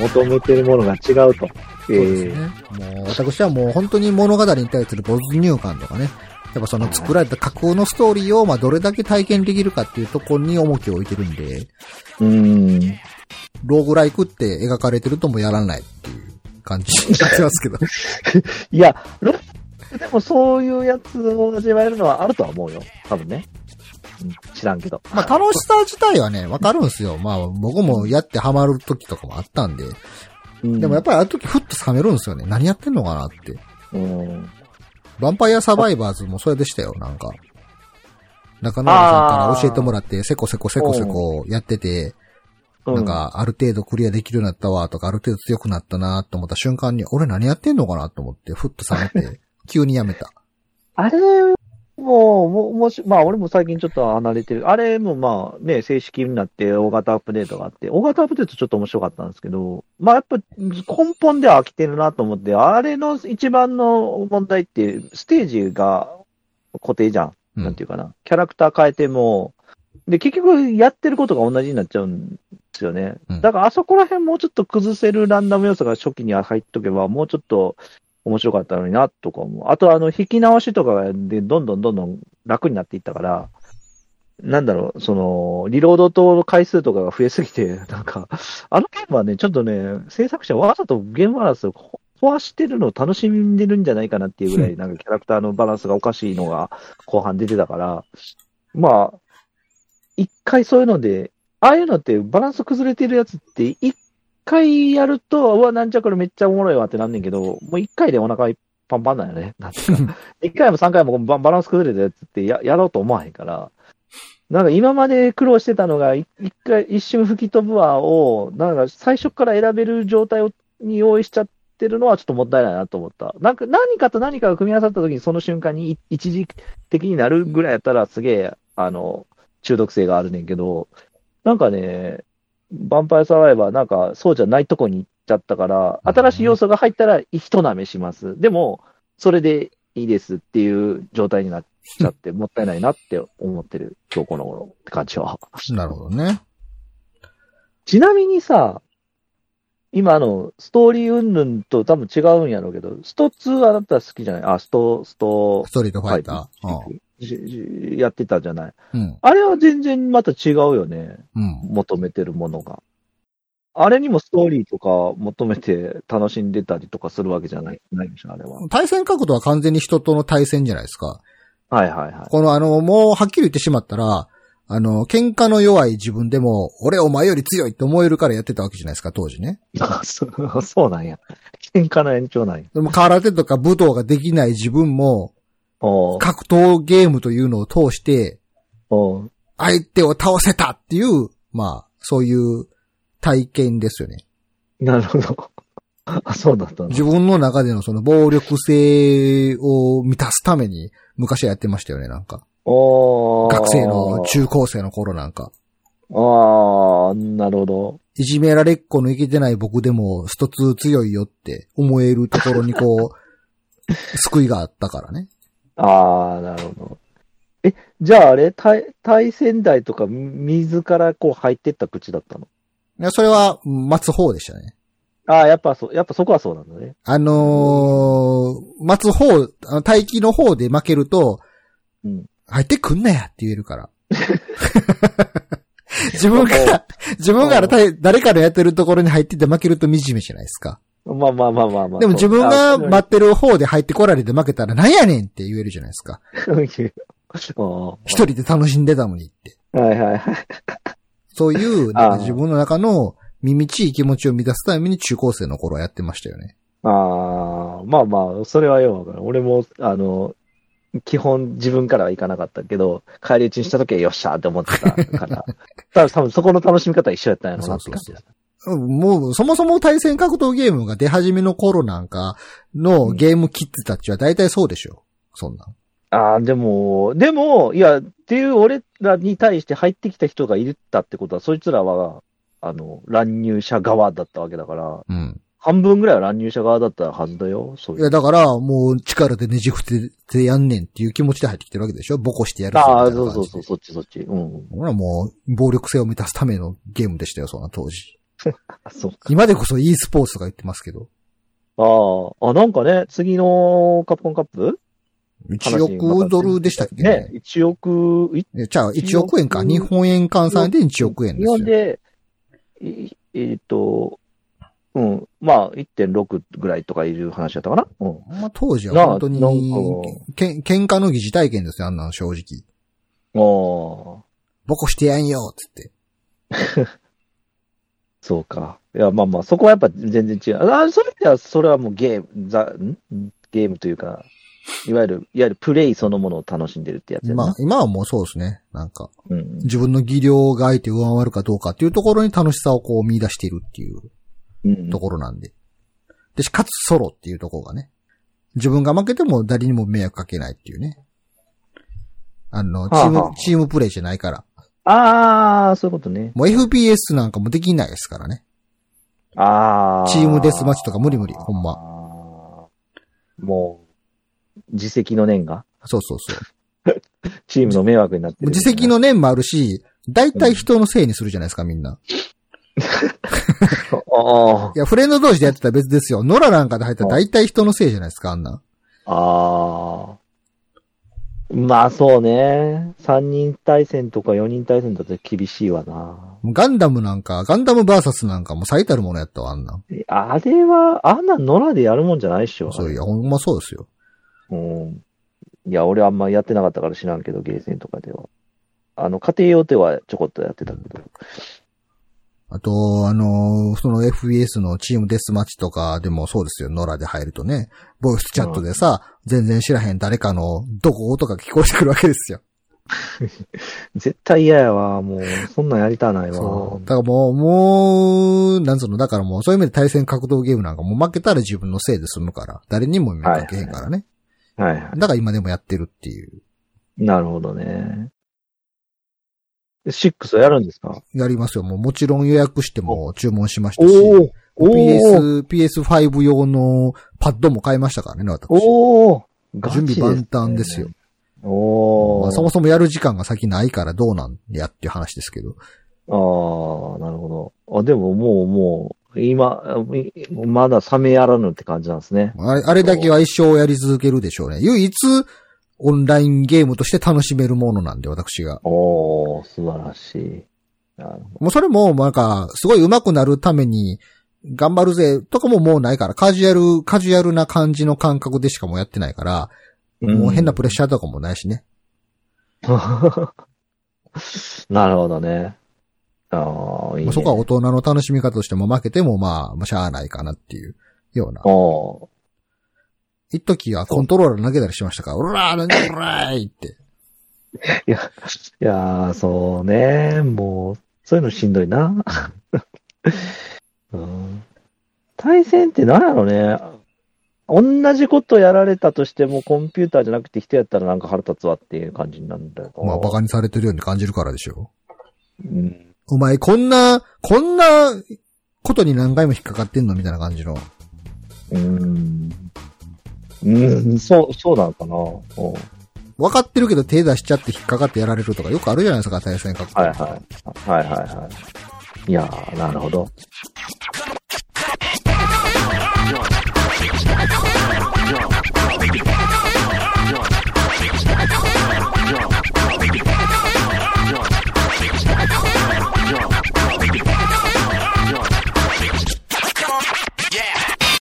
求めてるものが違うと。そうですね。もう、私はもう本当に物語に対する没入感とかね、やっぱその作られた架空のストーリーを、まあ、どれだけ体験できるかっていうところに重きを置いてるんで、うん。ローグライクって描かれてるともやらないっていう感じになってますけど。いや、ロでもそういうやつを味わえるのはあるとは思うよ。多分ね。うん知らんけど。まあ、楽しさ自体はね、わかるんですよ。まあ、僕もやってハマる時とかもあったんで。うんでもやっぱりあの時ふっと冷めるんですよね。何やってんのかなって。うん。ヴァンパイアサバイバーズもそれでしたよ、なんか。中野原さんから教えてもらって、せこせこせこせこやってて、なんか、ある程度クリアできるようになったわ、とか、ある程度強くなったな、と思った瞬間に、俺何やってんのかなと思って、ふっと冷めて、急にやめた。あれも、も、もし、まあ俺も最近ちょっと離れてる。あれもまあね、正式になって大型アップデートがあって、大型アップデートちょっと面白かったんですけど、まあやっぱ根本では飽きてるなと思って、あれの一番の問題って、ステージが固定じゃん。うんなんていうかな。キャラクター変えても、で、結局やってることが同じになっちゃうんですよね。うんだからあそこら辺もうちょっと崩せるランダム要素が初期には入っとけば、もうちょっと面白かったのにな、とか思う。あとあの、引き直しとかでどんどんどんどん楽になっていったから、なんだろう、その、リロードと回数とかが増えすぎて、なんか、あのゲームはね、ちょっとね、制作者わざとゲームバランスを壊してるのを楽しんでるんじゃないかなっていうぐらい、なんかキャラクターのバランスがおかしいのが後半出てたから、まあ、一回そういうので、ああいうのってバランス崩れてるやつって、一回やると、うわ、なんじゃこれめっちゃおもろいわってなんねんけど、もう一回でお腹パンパンなんよね。なんていうか一回も三回もババランス崩れたやつってややろうと思わへんから、なんか今まで苦労してたのが、一回一瞬吹き飛ぶわを、なんか最初から選べる状態をに用意しちゃってるのはちょっともったいないなと思った。なんか何かと何かが組み合わさった時にその瞬間に一時的になるぐらいやったらすげえ、あの、中毒性があるねんけど、なんかね、ヴァンパイアサバイバーなんかそうじゃないとこに行っちゃったから、うん新しい要素が入ったら一舐めします。でも、それでいいですっていう状態になっちゃって、もったいないなって思ってる今日この頃って感じは。なるほどね。ちなみにさ、今あの、ストーリー云々と多分違うんやろうけど、スト2あなた好きじゃない？あ、スト、ストストリートファイター。やってたじゃないうん。あれは全然また違うよね。うん。求めてるものが。あれにもストーリーとか求めて楽しんでたりとかするわけじゃない、ないでしょ、あれは。対戦角度は完全に人との対戦じゃないですか。はいはいはい。このあの、もうはっきり言ってしまったら、あの、喧嘩の弱い自分でも、俺お前より強いって思えるからやってたわけじゃないですか、当時ね。あそうそうなんや。喧嘩の延長なんや。でも空手とか武道ができない自分も、格闘ゲームというのを通して、相手を倒せたっていう、まあ、そういう体験ですよね。なるほど。あ、そうだった。自分の中でのその暴力性を満たすために昔はやってましたよね、なんか。学生の中高生の頃なんか。ああ、なるほど。いじめられっ子のいけてない僕でも一つ強いよって思えるところにこう、救いがあったからね。ああ、なるほど。え、じゃああれ対、対戦台とか水からこう入ってった口だったの？それは待つ方でしたね。ああ、やっぱそう、やっぱそこはそうなんだね。あのー、待つ方、待機の方で負けると、うん入ってくんなやって言えるから。自分から、自分から対誰かのやってるところに入ってて負けると惨めじゃないですか。まあまあまあまあまあ。でも自分があ待ってる方で入ってこられて負けたらなんやねんって言えるじゃないですか。そ一人で楽しんでたのにって。うはいはいはい。そういう、自分の中の耳ちい気持ちを満たすために中高生の頃はやってましたよね。ああ、まあまあ、それはようわかる。俺も、あの、基本自分からは行かなかったけど、帰り討ちにした時はよっしゃーって思ってたから、多分多分そこの楽しみ方は一緒やったんやろうなって感じです。うんもう、そもそも対戦格闘ゲームが出始めの頃なんかのゲームキッズたちは大体そうでしょ。そんなん。ああ、でも、でも、いや、っていう俺らに対して入ってきた人がいたってことは、そいつらは、あの、乱入者側だったわけだから、うん。半分ぐらいは乱入者側だったはずだよ、そういう。いや、だから、もう力でねじ伏せてやんねんっていう気持ちで入ってきてるわけでしょボコしてやるぞああ、みたいな感じでそうそうそう、そっちそっち。うん。ほらもう、暴力性を満たすためのゲームでしたよ、そんな当時。あ、そうか。今でこそ e スポーツとか言ってますけど。ああ、あ、なんかね、次のカプコンカップ？1億ドルでしたっけ？ね、1億、じゃあ1億円か。日本円換算で1億円で日本すよ。で、いえっ、と、うん、まあ、1.6ぐらいとかいう話だったかな？うん。まあ、当時は本当にけん喧嘩の疑似体験ですよ、あんなの正直。ああ、ボコしてやんよつって。そうか。いや、まあまあ、そこはやっぱ全然違う。あそういう意味では、それはもうゲーム、ザ、ん？ゲームというか、いわゆる、いわゆるプレイそのものを楽しんでるってやつやな。まあ、今はもうそうですね。なんか、うん。自分の技量が相手を上回るかどうかっていうところに楽しさをこう見出しているっていううんところなんで。で、かつソロっていうところがね。自分が負けても誰にも迷惑かけないっていうね。あの、チーム、はあはあチームプレイじゃないから。ああ、そういうことね。もう FPS なんかもできないですからね。ああ。チームデスマッチとか無理無理ほんまま。もう、自責の念が、そうそうそう。チームの迷惑になってる。自責の念もあるし、大体人のせいにするじゃないですか、みんな。あいや、フレンド同士でやってたら別ですよ。ノラなんかで入ったら大体人のせいじゃないですか、あんな。あ。ああ。まあそうね。3人対戦とか4人対戦だと厳しいわな。ガンダムなんか、ガンダムバーサスなんかも最たるものやったわ、あんな。あれは、あんな野良でやるもんじゃないっしょ。そういや、ほんまそうですよ。うん。いや、俺あんまやってなかったから知らんけど、ゲーセンとかでは。あの、家庭用ではちょこっとやってたけど。あと、あのーその FES のチームデスマッチとかでもそうですよ。ノラで入るとね。ボイスチャットでさ、全然知らへん誰かのどこ音が聞こえてくるわけですよ。絶対嫌やわ。もう、そんなんやりたないわ。そう。だからもう、もう、なんつうの、だからもう、そういう意味で対戦格闘ゲームなんかもう負けたら自分のせいで済むから、誰にも迷惑かけへんからね。はいはだから今でもやってるっていう。い。なるほどね。6はやるんですか？やりますよ。もうもちろん予約しても注文しましたし。PS、PS5 用のパッドも買いましたからね、私。おお準備万端ですよ。。おお、まあ、そもそもやる時間が先ないからどうなんやっていう話ですけど。ああ、なるほど。あ、でももう、もう、今、いまだ冷めやらぬって感じなんですね。あれあれだけは一生やり続けるでしょうね。唯一、オンラインゲームとして楽しめるものなんで、私が。おお素晴らしい。もうそれも、なんか、すごい上手くなるために、頑張るぜ、とかももうないから、カジュアル、カジュアルな感じの感覚でしかもうやってないから、もう変なプレッシャーとかもないしね。なるほどね。ああ、いい、ね。まあそこは大人の楽しみ方としても負けても、まあ、まあしゃあないかなっていうような。お一時はコントローラー投げたりしましたから、おらー、なんでおらーいって。いや、いやー、そうね。もう、そういうのしんどいな。うん、対戦って何やろね。同じことやられたとしても、コンピューターじゃなくて人やったらなんか腹立つわっていう感じになるんだよな。まあ、馬鹿にされてるように感じるからでしょ。うん。お前、こんな、こんなことに何回も引っかかってんのみたいな感じの。うん。うん、そう、そうなのかな。うん分かってるけど手出しちゃって引っかかってやられるとかよくあるじゃないですか、対戦格闘。はいはい。はいはいはい。いやー、なるほど。